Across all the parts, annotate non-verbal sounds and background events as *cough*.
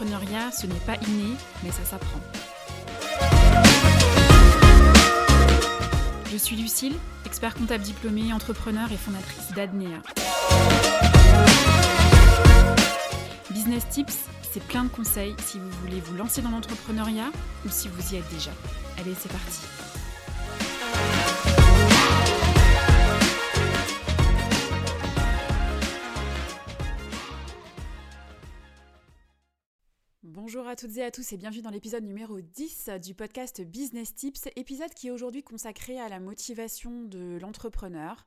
L'entrepreneuriat, ce n'est pas inné, mais ça s'apprend. Je suis Lucille, expert comptable diplômée, entrepreneur et fondatrice d'Adnea. Business Tips, c'est plein de conseils si vous voulez vous lancer dans l'entrepreneuriat ou si vous y êtes déjà. Allez, c'est parti. Toutes et à tous et bienvenue dans l'épisode numéro 10 du podcast Business Tips, épisode qui est aujourd'hui consacré à la motivation de l'entrepreneur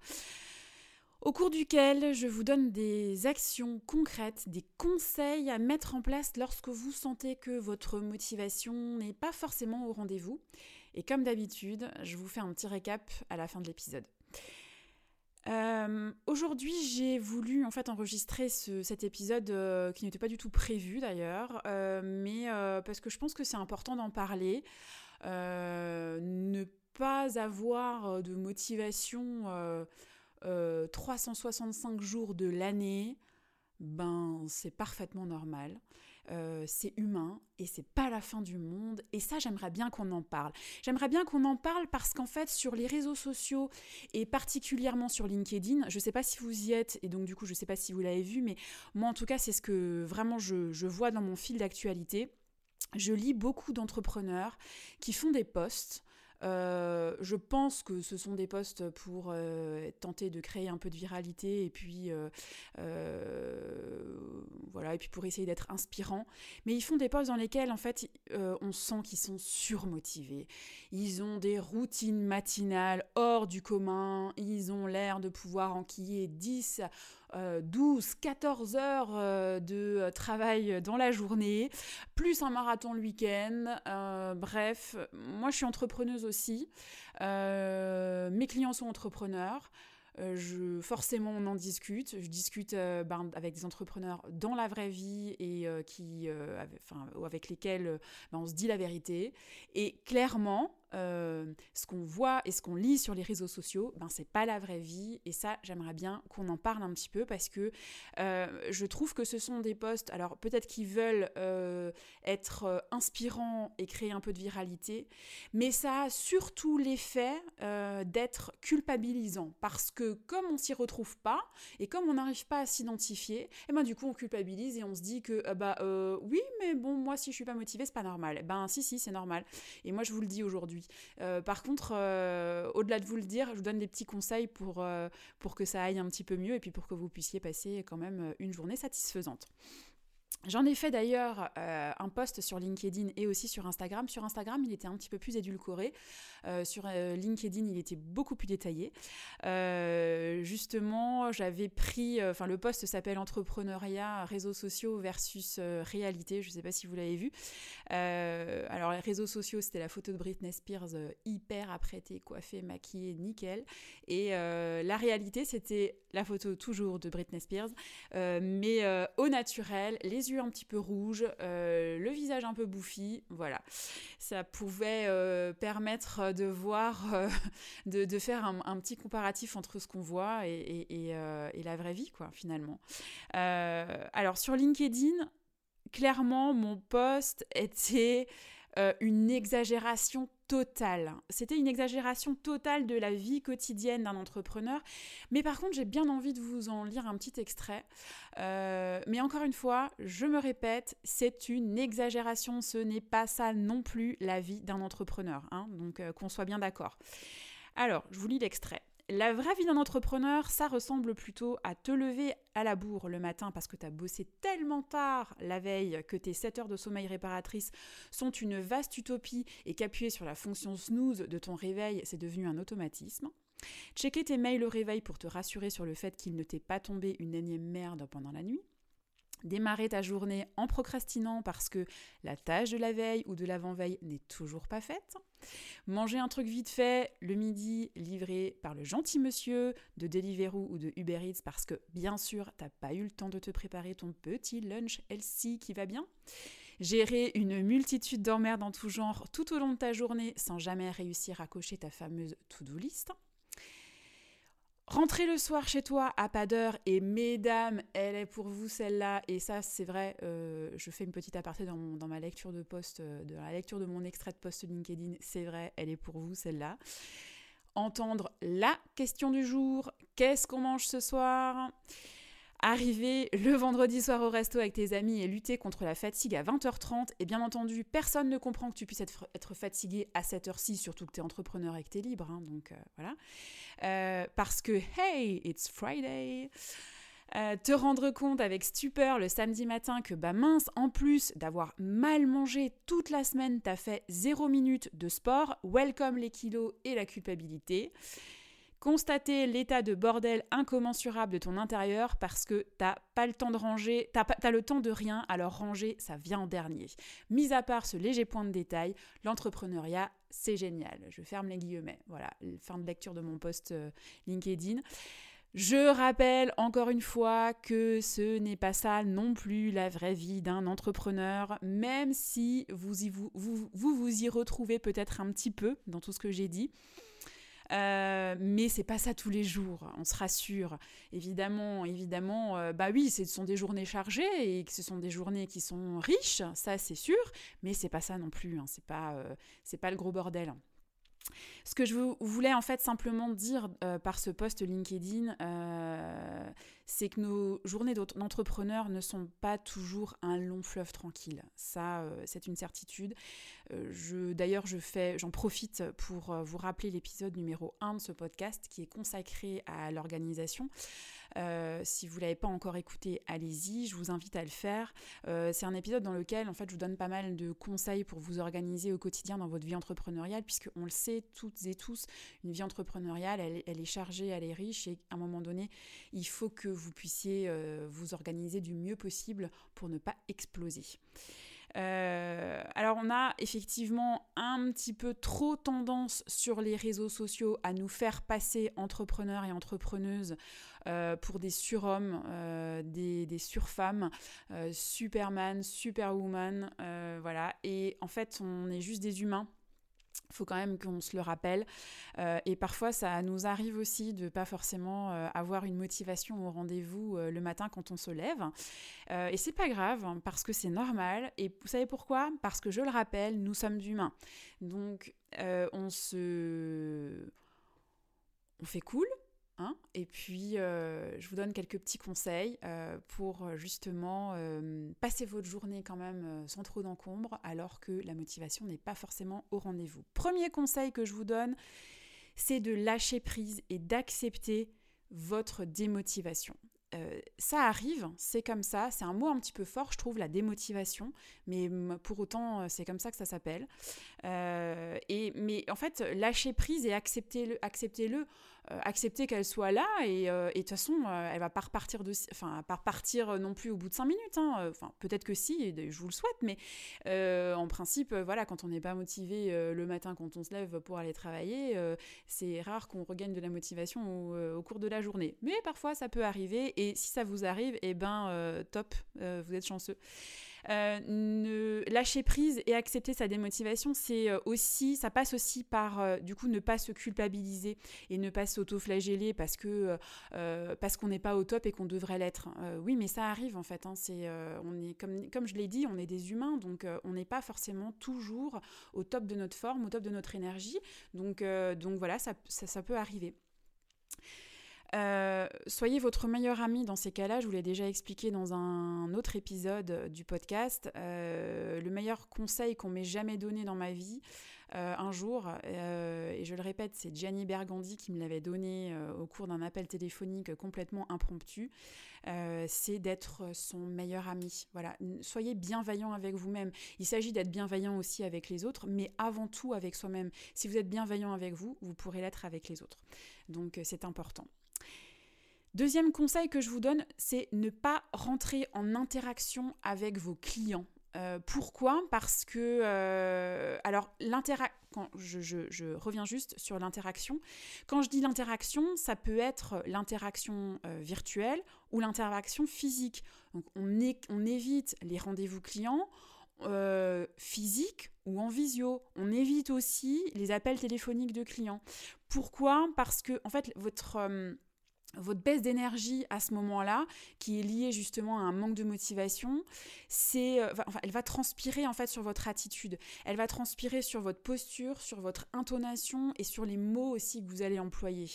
au cours duquel je vous donne des actions concrètes, des conseils à mettre en place lorsque vous sentez que votre motivation n'est pas forcément au rendez-vous. Et comme d'habitude, je vous fais un petit récap à la fin de l'épisode. Euh, aujourd'hui, j'ai voulu en fait enregistrer cet épisode euh, qui n'était pas du tout prévu d'ailleurs, euh, mais parce que je pense que c'est important d'en parler. ne pas avoir de motivation 365 jours de l'année, ben c'est parfaitement normal. Euh, c'est humain et c'est pas la fin du monde. Et ça, j'aimerais bien qu'on en parle. J'aimerais bien qu'on en parle parce qu'en fait, sur les réseaux sociaux et particulièrement sur LinkedIn, je sais pas si vous y êtes et donc du coup, je sais pas si vous l'avez vu, mais moi en tout cas, c'est ce que vraiment je, je vois dans mon fil d'actualité. Je lis beaucoup d'entrepreneurs qui font des posts euh, je pense que ce sont des postes pour euh, tenter de créer un peu de viralité et puis euh, voilà et puis pour essayer d'être inspirant. Mais ils font des postes dans lesquels en fait on sent qu'ils sont surmotivés. Ils ont des routines matinales hors du commun. Ils ont l'air de pouvoir enquiller 10 12, 14 heures euh, de euh, travail dans la journée, plus un marathon le week-end. Euh, bref, moi je suis entrepreneuse aussi. mes clients sont entrepreneurs. je, forcément, on en discute. Je discute ben, avec des entrepreneurs dans la vraie vie et enfin, avec lesquels ben, on se dit la vérité. Et clairement, euh, ce qu'on voit et ce qu'on lit sur les réseaux sociaux, ben c'est pas la vraie vie. Et ça, j'aimerais bien qu'on en parle un petit peu parce que euh, je trouve que ce sont des posts, alors peut-être qu'ils veulent euh, être inspirants et créer un peu de viralité, mais ça a surtout l'effet d'être culpabilisant parce que comme on s'y retrouve pas et comme on n'arrive pas à s'identifier, et eh ben du coup on culpabilise et on se dit que bah oui, mais bon moi si je suis pas motivée c'est pas normal. Ben si si c'est normal. Et moi je vous le dis aujourd'hui euh, par contre, euh, au-delà de vous le dire, je vous donne des petits conseils pour, euh, pour que ça aille un petit peu mieux et puis pour que vous puissiez passer quand même une journée satisfaisante. J'en ai fait d'ailleurs euh, un post sur LinkedIn et aussi sur Instagram. Sur Instagram, il était un petit peu plus édulcoré. Euh, sur euh, LinkedIn, il était beaucoup plus détaillé. justement, j'avais pris, enfin le post s'appelle Entrepreneuriat, réseaux sociaux versus réalité. Je ne sais pas si vous l'avez vu. alors les réseaux sociaux, c'était la photo de Britney Spears hyper apprêtée, coiffée, maquillée, nickel. Et la réalité, c'était la photo toujours de Britney Spears, mais au naturel, les un petit peu rouge, euh, le visage un peu bouffi, voilà. Ça pouvait euh, permettre de voir, euh, de, faire un, petit comparatif entre ce qu'on voit et, et, la vraie vie, quoi, finalement. alors sur LinkedIn, clairement, mon poste était une exagération C'était une exagération totale de la vie quotidienne d'un entrepreneur. Mais par contre, j'ai bien envie de vous en lire un petit extrait. Euh, mais encore une fois, je me répète, c'est une exagération. Ce n'est pas ça non plus la vie d'un entrepreneur. Hein. donc euh, qu'on soit bien d'accord. Alors, je vous lis l'extrait. La vraie vie d'un entrepreneur, ça ressemble plutôt à te lever à la bourre le matin parce que tu as bossé tellement tard la veille que tes 7 heures de sommeil réparatrice sont une vaste utopie et qu'appuyer sur la fonction snooze de ton réveil, c'est devenu un automatisme. Checker tes mails au réveil pour te rassurer sur le fait qu'il ne t'est pas tombé une énième merde pendant la nuit démarrer ta journée en procrastinant parce que la tâche de la veille ou de l'avant-veille n'est toujours pas faite, manger un truc vite fait le midi livré par le gentil monsieur de Deliveroo ou de Uber Eats parce que bien sûr t'as pas eu le temps de te préparer ton petit lunch healthy qui va bien, gérer une multitude d'emmerdes en tout genre tout au long de ta journée sans jamais réussir à cocher ta fameuse to-do list, Rentrer le soir chez toi à pas d'heure, et mesdames, elle est pour vous celle-là, et ça c'est vrai, euh, je fais une petite aparté dans, ma lecture de post, euh, de la lecture de mon extrait de post LinkedIn, c'est vrai, elle est pour vous celle-là. Entendre la question du jour, qu'est-ce qu'on mange ce soir? Arriver le vendredi soir au resto avec tes amis et lutter contre la fatigue à 20h30, et bien entendu, personne ne comprend que tu puisses être, fatigué à cette heure-ci, surtout que tu es entrepreneur et que tu es libre, hein, donc euh, voilà. Euh, parce que, hey, it's Friday euh, te rendre compte avec stupeur le samedi matin que bah mince, en plus d'avoir mal mangé toute la semaine, t'as fait zéro minute de sport, welcome les kilos et la culpabilité. Constater l'état de bordel incommensurable de ton intérieur parce que t'as pas le temps de ranger, t'as, as le temps de rien, alors ranger, ça vient en dernier. Mis à part ce léger point de détail, l'entrepreneuriat, c'est génial. Je ferme les guillemets. Voilà, fin de lecture de mon post euh, LinkedIn. Je rappelle encore une fois que ce n'est pas ça non plus la vraie vie d'un entrepreneur, même si vous, vous, vous, vous y retrouvez peut-être un petit peu dans tout ce que j'ai dit. Euh, mais c'est pas ça tous les jours, on se rassure. Évidemment, évidemment, euh, bah oui, ce sont des journées chargées et ce sont des journées qui sont riches, ça c'est sûr, mais c'est pas ça non plus, hein, c'est pas, euh, pas le gros bordel. Ce que je voulais en fait simplement dire par ce post LinkedIn, c'est que nos journées d'entrepreneurs ne sont pas toujours un long fleuve tranquille. Ça, c'est une certitude. Euh, d'ailleurs, j'en profite pour euh, vous rappeler l'épisode numéro 1 de ce podcast qui est consacré à l'organisation. Euh, si vous ne l'avez pas encore écouté, allez-y, je vous invite à le faire. c'est un épisode dans lequel en fait, je vous donne pas mal de conseils pour vous organiser au quotidien dans votre vie entrepreneuriale, puisque on le sait toutes et tous, une vie entrepreneuriale, elle, elle, est chargée, elle est riche, et à un moment donné, il faut que vous puissiez vous organiser du mieux possible pour ne pas exploser. Euh, alors on a effectivement un petit peu trop tendance sur les réseaux sociaux à nous faire passer entrepreneurs et entrepreneuses euh, pour des surhommes, euh, des, surfemmes, Superman, Superwoman, voilà. Et en fait on est juste des humains faut quand même qu'on se le rappelle. Euh, et parfois, ça nous arrive aussi de pas forcément euh, avoir une motivation au rendez-vous euh, le matin quand on se lève. et c'est pas grave, hein, parce que c'est normal. Et vous savez pourquoi? Parce que je le rappelle, nous sommes humains. Donc, on se. On fait cool, Hein. et puis, euh, je vous donne quelques petits conseils euh, pour euh, justement passer votre journée quand même sans trop d'encombre, alors que la motivation n'est pas forcément au rendez-vous. Premier conseil que je vous donne, c'est de lâcher prise et d'accepter votre démotivation. ça arrive, c'est comme ça, c'est un mot un petit peu fort, je trouve, la démotivation, mais pour autant, c'est comme ça que ça s'appelle. et, mais en fait, lâcher prise et accepter-le. acceptez le euh, accepter qu'elle soit là et, euh, de toute façon euh, elle va pas repartir de enfin pas repartir non plus au bout de cinq minutes hein. enfin peut-être que si je vous le souhaite mais en principe voilà quand on n'est pas motivé le matin quand on se lève pour aller travailler c'est rare qu'on regagne de la motivation au, cours de la journée mais parfois ça peut arriver et si ça vous arrive eh ben top vous êtes chanceux euh, ne lâcher prise et accepter sa démotivation, c'est euh, aussi, ça passe aussi par euh, du coup ne pas se culpabiliser et ne pas s'auto-flageller parce que parce qu'on n'est pas au top et qu'on devrait l'être. oui, mais ça arrive en fait. Hein, c'est on est comme comme je l'ai dit, on est des humains, donc on n'est pas forcément toujours au top de notre forme, au top de notre énergie. Donc donc voilà, ça, ça peut arriver. Euh, soyez votre meilleur ami dans ces cas-là. Je vous l'ai déjà expliqué dans un autre épisode du podcast. Euh, le meilleur conseil qu'on m'ait jamais donné dans ma vie, euh, un jour, et je le répète, c'est Gianni Bergandi qui me l'avait donné au cours d'un appel téléphonique complètement impromptu. c'est d'être son meilleur ami. Voilà, soyez bienveillant avec vous-même. Il s'agit d'être bienveillant aussi avec les autres, mais avant tout avec soi-même. Si vous êtes bienveillant avec vous, vous pourrez l'être avec les autres. Donc c'est important. Deuxième conseil que je vous donne, c'est ne pas rentrer en interaction avec vos clients. Euh, pourquoi? Parce que, euh, alors, l'interaction, je, je, reviens juste sur l'interaction. Quand je dis l'interaction, ça peut être l'interaction euh, virtuelle ou l'interaction physique. Donc, on, on évite les rendez-vous clients. physiques ou en visio. On évite aussi les appels téléphoniques de clients. Pourquoi? Parce que en fait votre votre baisse d'énergie à ce moment-là, qui est liée justement à un manque de motivation, c'est, euh, elle va transpirer en fait sur votre attitude. Elle va transpirer sur votre posture, sur votre intonation et sur les mots aussi que vous allez employer.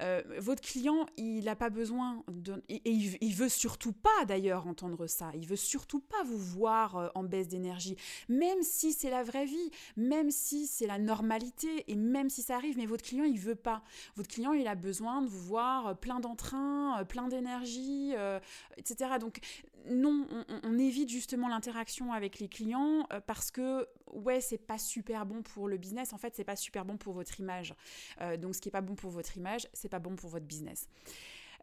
Euh, votre client, il n'a pas besoin de, et, il, veut surtout pas d'ailleurs entendre ça. Il veut surtout pas vous voir euh, en baisse d'énergie, même si c'est la vraie vie, même si c'est la normalité et même si ça arrive. Mais votre client, il veut pas. Votre client, il a besoin de vous voir euh, plein d'entrain, plein d'énergie, etc. Donc non, on, évite justement l'interaction avec les clients parce que ouais, c'est pas super bon pour le business. En fait, c'est pas super bon pour votre image. donc, ce qui est pas bon pour votre image, c'est pas bon pour votre business.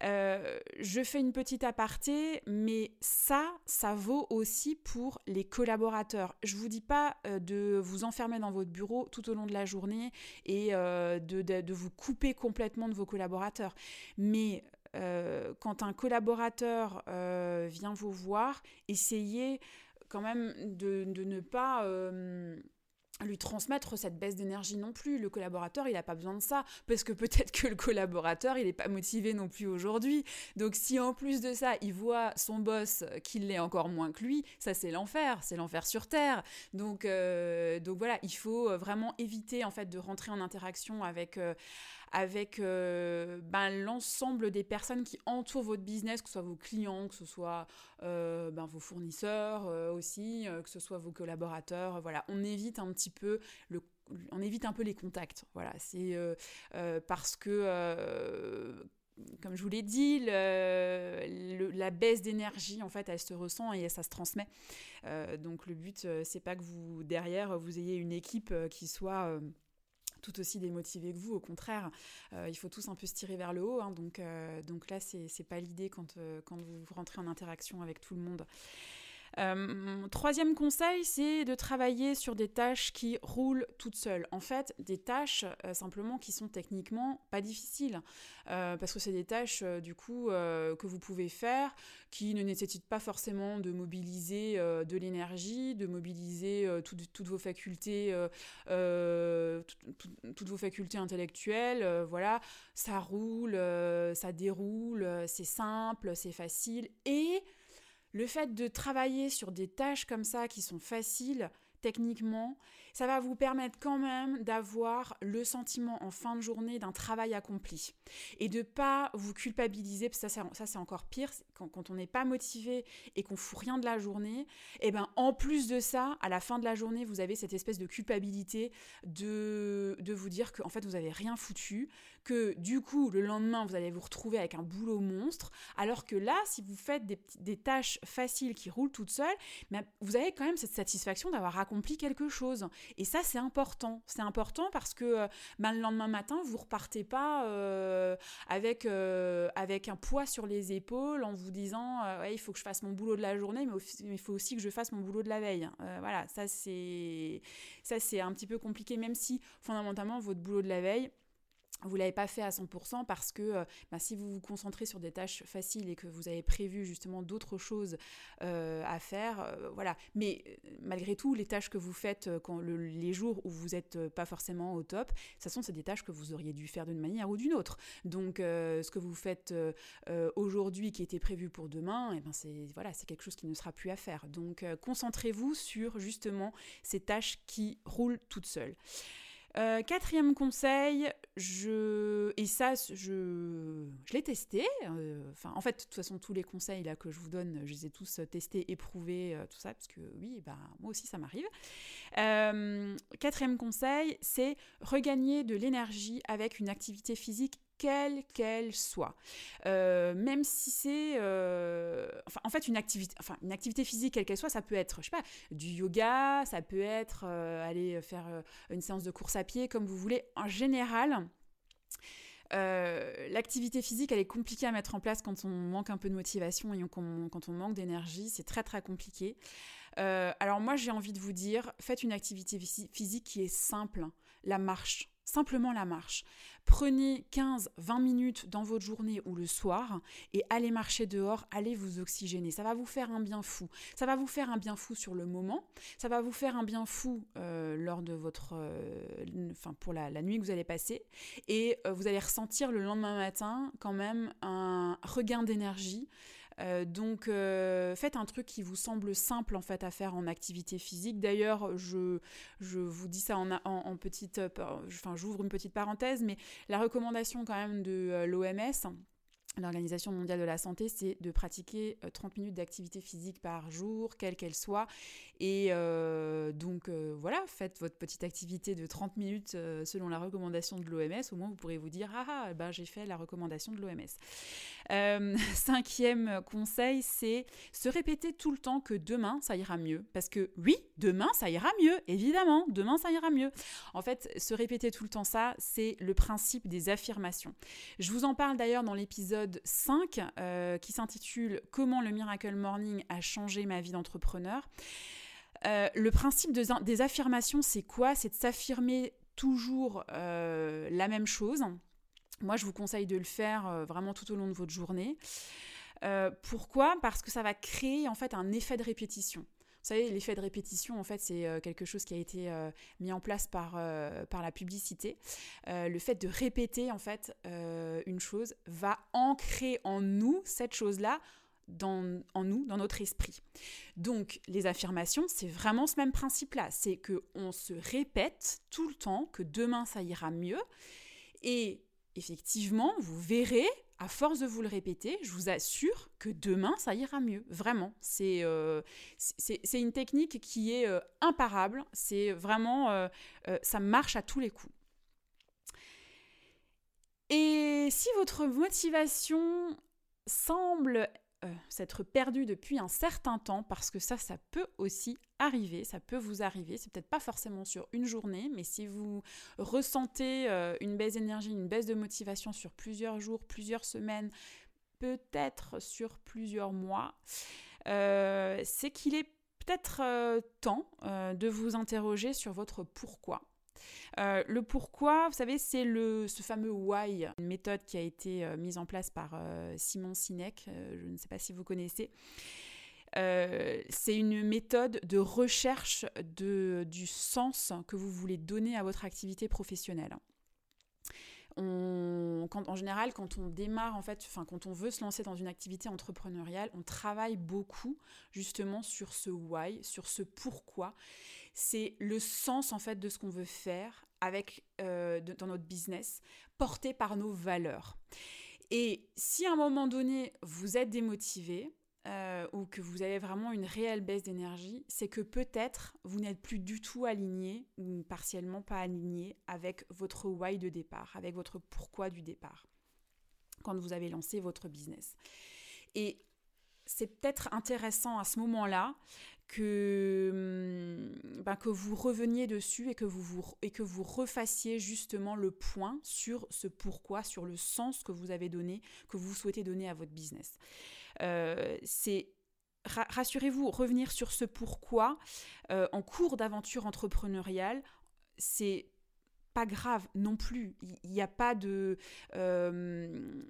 Euh, je fais une petite aparté, mais ça, ça vaut aussi pour les collaborateurs. Je vous dis pas euh, de vous enfermer dans votre bureau tout au long de la journée et euh, de, vous couper complètement de vos collaborateurs. Mais quand un collaborateur vient vous voir, essayez quand même de, de ne pas lui transmettre cette baisse d'énergie non plus. Le collaborateur, il n'a pas besoin de ça, parce que peut-être que le collaborateur, il n'est pas motivé non plus aujourd'hui. Donc si en plus de ça, il voit son boss qu'il l'est encore moins que lui, ça c'est l'enfer, c'est l'enfer sur Terre. Donc, euh, donc voilà, il faut vraiment éviter en fait de rentrer en interaction avec... Euh, avec euh, ben, l'ensemble des personnes qui entourent votre business, que ce soit vos clients, que ce soit euh, ben, vos fournisseurs euh, aussi, que ce soit vos collaborateurs. Voilà, on évite un petit peu le on évite un peu les contacts. Voilà, c'est parce que comme je vous l'ai dit, la baisse d'énergie, en fait, elle se ressent et ça se transmet. donc le but, c'est pas que vous derrière vous ayez une équipe qui soit tout aussi démotivés que vous. Au contraire, euh, il faut tous un peu se tirer vers le haut. Hein. donc, euh, donc là, c'est pas l'idée quand, euh, quand vous rentrez en interaction avec tout le monde. Euh, troisième conseil, c'est de travailler sur des tâches qui roulent toutes seules. En fait, des tâches euh, simplement qui sont techniquement pas difficiles, euh, parce que c'est des tâches du coup que vous pouvez faire, qui ne nécessitent pas forcément de mobiliser de l'énergie, de mobiliser toutes vos facultés, toutes vos facultés intellectuelles. voilà, ça roule, ça déroule, c'est simple, c'est facile et le fait de travailler sur des tâches comme ça qui sont faciles techniquement, ça va vous permettre quand même d'avoir le sentiment en fin de journée d'un travail accompli et de pas vous culpabiliser, parce que ça c'est encore pire, quand, on n'est pas motivé et qu'on fout rien de la journée, et eh ben en plus de ça, à la fin de la journée, vous avez cette espèce de culpabilité de, de vous dire qu'en fait vous avez rien foutu, que du coup le lendemain vous allez vous retrouver avec un boulot monstre, alors que là, si vous faites des, des tâches faciles qui roulent toutes seules, ben, vous avez quand même cette satisfaction d'avoir accompli quelque chose. Et ça, c'est important. C'est important parce que euh, ben, le lendemain matin, vous repartez pas euh, avec, euh, avec un poids sur les épaules en vous disant il faut que je fasse mon boulot de la journée, mais il faut aussi que je fasse mon boulot de la veille. voilà, ça c'est ça c'est un petit peu compliqué, même si fondamentalement votre boulot de la veille vous l'avez pas fait à 100% parce que euh, bah, si vous vous concentrez sur des tâches faciles et que vous avez prévu justement d'autres choses euh, à faire, euh, voilà. Mais malgré tout, les tâches que vous faites les jours où vous n'êtes pas forcément au top, de toute façon, c'est des tâches que vous auriez dû faire d'une manière ou d'une autre. Donc, ce que vous faites aujourd'hui qui était prévu pour demain, eh ben voilà, c'est quelque chose qui ne sera plus à faire. Donc, concentrez-vous sur justement ces tâches qui roulent toutes seules. Euh, quatrième conseil, je et ça je, l'ai testé. Euh, en fait, de toute façon, tous les conseils là que je vous donne, je les ai tous testés, éprouvés, euh, tout ça, parce que oui, bah moi aussi ça m'arrive. quatrième conseil, c'est regagner de l'énergie avec une activité physique quelle qu'elle soit. Euh, même si c'est... Euh, enfin, en fait, une activité, enfin, une activité physique, quelle qu'elle soit, ça peut être, je sais pas, du yoga, ça peut être euh, aller faire une séance de course à pied, comme vous voulez. En général, l'activité physique, elle est compliquée à mettre en place quand on manque un peu de motivation et quand on manque d'énergie. C'est très, très compliqué. alors moi, j'ai envie de vous dire, faites une activité physique qui est simple. La marche, simplement la marche. Prenez 15-20 minutes dans votre journée ou le soir et allez marcher dehors, allez vous oxygéner. Ça va vous faire un bien fou. Ça va vous faire un bien fou sur le moment. Ça va vous faire un bien fou euh, lors de votre, euh, enfin pour la, nuit que vous allez passer. Et euh, vous allez ressentir le lendemain matin quand même un regain d'énergie. Euh, donc euh, faites un truc qui vous semble simple en fait à faire en activité physique. D'ailleurs, je, je vous dis ça en, en, petite, euh, enfin j'ouvre une petite parenthèse, mais la recommandation quand même de l'OMS l'Organisation mondiale de la santé, c'est de pratiquer 30 minutes d'activité physique par jour, quelle qu'elle soit, et euh, donc euh, voilà, faites votre petite activité de 30 minutes euh, selon la recommandation de l'OMS. Au moins, vous pourrez vous dire, ah ah, ben, j'ai fait la recommandation de l'OMS. *laughs* cinquième conseil, c'est se répéter tout le temps que demain, ça ira mieux. Parce que oui, demain, ça ira mieux, évidemment, demain, ça ira mieux. En fait, se répéter tout le temps ça, c'est le principe des affirmations. Je vous en parle d'ailleurs dans l'épisode 5 qui s'intitule Comment le Miracle Morning a changé ma vie d'entrepreneur. Euh, le principe des affirmations, c'est quoi? C'est de s'affirmer toujours euh, la même chose. Moi, je vous conseille de le faire euh, vraiment tout au long de votre journée. pourquoi? Parce que ça va créer en fait un effet de répétition. Vous savez, l'effet de répétition, en fait, c'est quelque chose qui a été mis en place par, par la publicité. le fait de répéter, en fait, une chose va ancrer en nous cette chose-là en nous, dans notre esprit. Donc les affirmations, c'est vraiment ce même principe-là, c'est que on se répète tout le temps que demain ça ira mieux et effectivement, vous verrez à force de vous le répéter, je vous assure que demain, ça ira mieux. Vraiment. C'est euh, une technique qui est euh, imparable. C'est vraiment... Euh, ça marche à tous les coups. Et si votre motivation semble euh, s'être perdu depuis un certain temps, parce que ça, ça peut aussi arriver, ça peut vous arriver, c'est peut-être pas forcément sur une journée, mais si vous ressentez euh, une baisse d'énergie, une baisse de motivation sur plusieurs jours, plusieurs semaines, peut-être sur plusieurs mois, euh, c'est qu'il est peut-être temps de vous interroger sur votre pourquoi. Euh, le pourquoi, vous savez, c'est le, ce fameux why, une méthode qui a été euh, mise en place par euh, Simon Sinek, je ne sais pas si vous connaissez. c'est une méthode de recherche de, du sens que vous voulez donner à votre activité professionnelle. On, quand, en général, quand on démarre, en fait, enfin, quand on veut se lancer dans une activité entrepreneuriale, on travaille beaucoup justement sur ce why, sur ce pourquoi c'est le sens en fait de ce qu'on veut faire avec euh, dans notre business, porté par nos valeurs. Et si à un moment donné vous êtes démotivé euh, ou que vous avez vraiment une réelle baisse d'énergie, c'est que peut-être vous n'êtes plus du tout aligné ou partiellement pas aligné avec votre why de départ, avec votre pourquoi du départ quand vous avez lancé votre business. Et c'est peut-être intéressant à ce moment-là que, hum, ben, que vous reveniez dessus et que vous, vous, et que vous refassiez justement le point sur ce pourquoi, sur le sens que vous avez donné, que vous souhaitez donner à votre business. Euh, c'est rassurez-vous, revenir sur ce pourquoi euh, en cours d'aventure entrepreneuriale, c'est pas grave non plus. Il n'y a pas de, euh,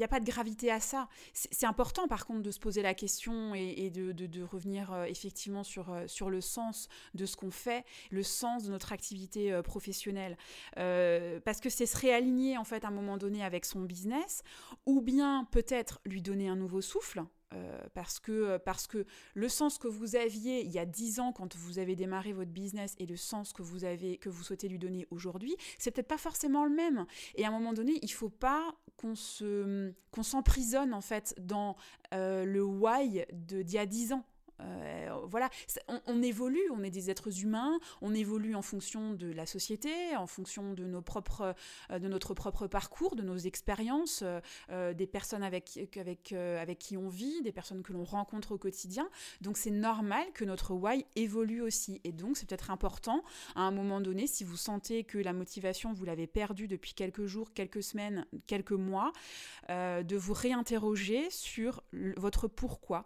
a, pas de gravité à ça. C'est important par contre de se poser la question et, de, revenir euh, effectivement sur, euh, sur le sens de ce qu'on fait, le sens de notre activité professionnelle, parce que c'est se réaligner en fait à un moment donné avec son business, ou bien peut-être lui donner un nouveau souffle. Euh, parce, que, euh, parce que le sens que vous aviez il y a 10 ans quand vous avez démarré votre business et le sens que vous, avez, que vous souhaitez lui donner aujourd'hui, c'est peut-être pas forcément le même. Et à un moment donné, il faut pas qu'on se qu'on s'emprisonne en fait dans euh, le why d'il y a 10 ans. Euh, voilà, on, évolue, on est des êtres humains, on évolue en fonction de la société, en fonction de, nos propres, euh, de notre propre parcours, de nos expériences, euh, des personnes avec, avec, avec qui on vit, des personnes que l'on rencontre au quotidien. Donc c'est normal que notre why évolue aussi. Et donc c'est peut-être important à un moment donné, si vous sentez que la motivation, vous l'avez perdue depuis quelques jours, quelques semaines, quelques mois, de vous réinterroger sur votre pourquoi.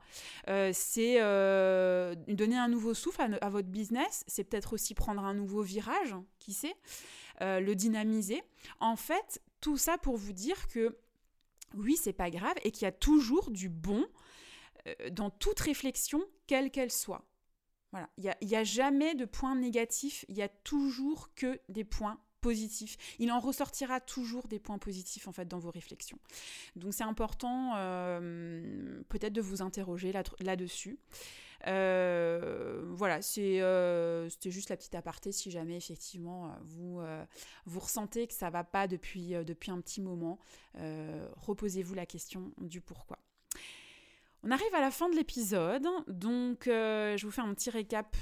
c'est euh, donner un nouveau souffle à, votre business, c'est peut-être aussi prendre un nouveau virage, qui sait. le dynamiser. En fait, tout ça pour vous dire que oui, c'est pas grave et qu'il y a toujours du bon dans toute réflexion, quelle qu'elle soit. Voilà, il n'y a, a, jamais de points négatifs, il y a toujours que des points Il en ressortira toujours des points positifs en fait dans vos réflexions. Donc c'est important euh, peut-être de vous interroger là-dessus. Euh, voilà, euh, c'était juste la petite aparté si jamais effectivement vous, vous ressentez que ça va pas depuis, depuis un petit moment. Reposez-vous la question du pourquoi. On arrive à la fin de l'épisode, donc je vous fais un petit récap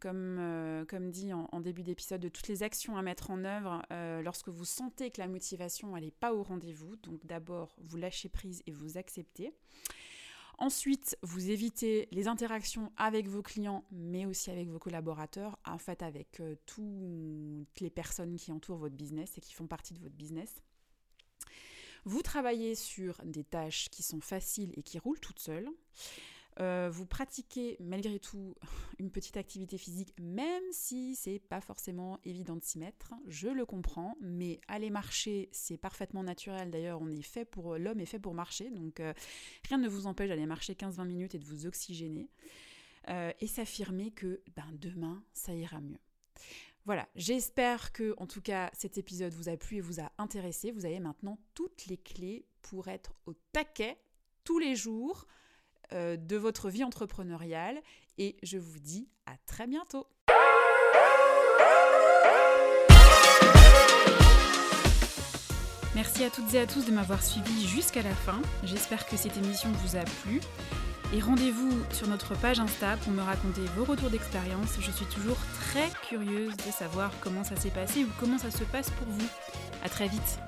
comme, euh, comme dit en, début d'épisode, de toutes les actions à mettre en œuvre euh, lorsque vous sentez que la motivation n'est pas au rendez-vous. Donc d'abord, vous lâchez prise et vous acceptez. Ensuite, vous évitez les interactions avec vos clients, mais aussi avec vos collaborateurs, en fait avec euh, toutes les personnes qui entourent votre business et qui font partie de votre business. Vous travaillez sur des tâches qui sont faciles et qui roulent toutes seules. Euh, vous pratiquez malgré tout *laughs* une petite activité physique, même si c'est pas forcément évident de s'y mettre. Je le comprends, mais aller marcher, c'est parfaitement naturel. D'ailleurs, on est fait pour l'homme est fait pour marcher, donc euh, rien ne vous empêche d'aller marcher 15-20 minutes et de vous oxygéner euh, et s'affirmer que ben, demain ça ira mieux. Voilà, j'espère que en tout cas cet épisode vous a plu et vous a intéressé. Vous avez maintenant toutes les clés pour être au taquet tous les jours euh, de votre vie entrepreneuriale et je vous dis à très bientôt. Merci à toutes et à tous de m'avoir suivi jusqu'à la fin. J'espère que cette émission vous a plu. Et rendez-vous sur notre page Insta pour me raconter vos retours d'expérience. Je suis toujours très curieuse de savoir comment ça s'est passé ou comment ça se passe pour vous. À très vite.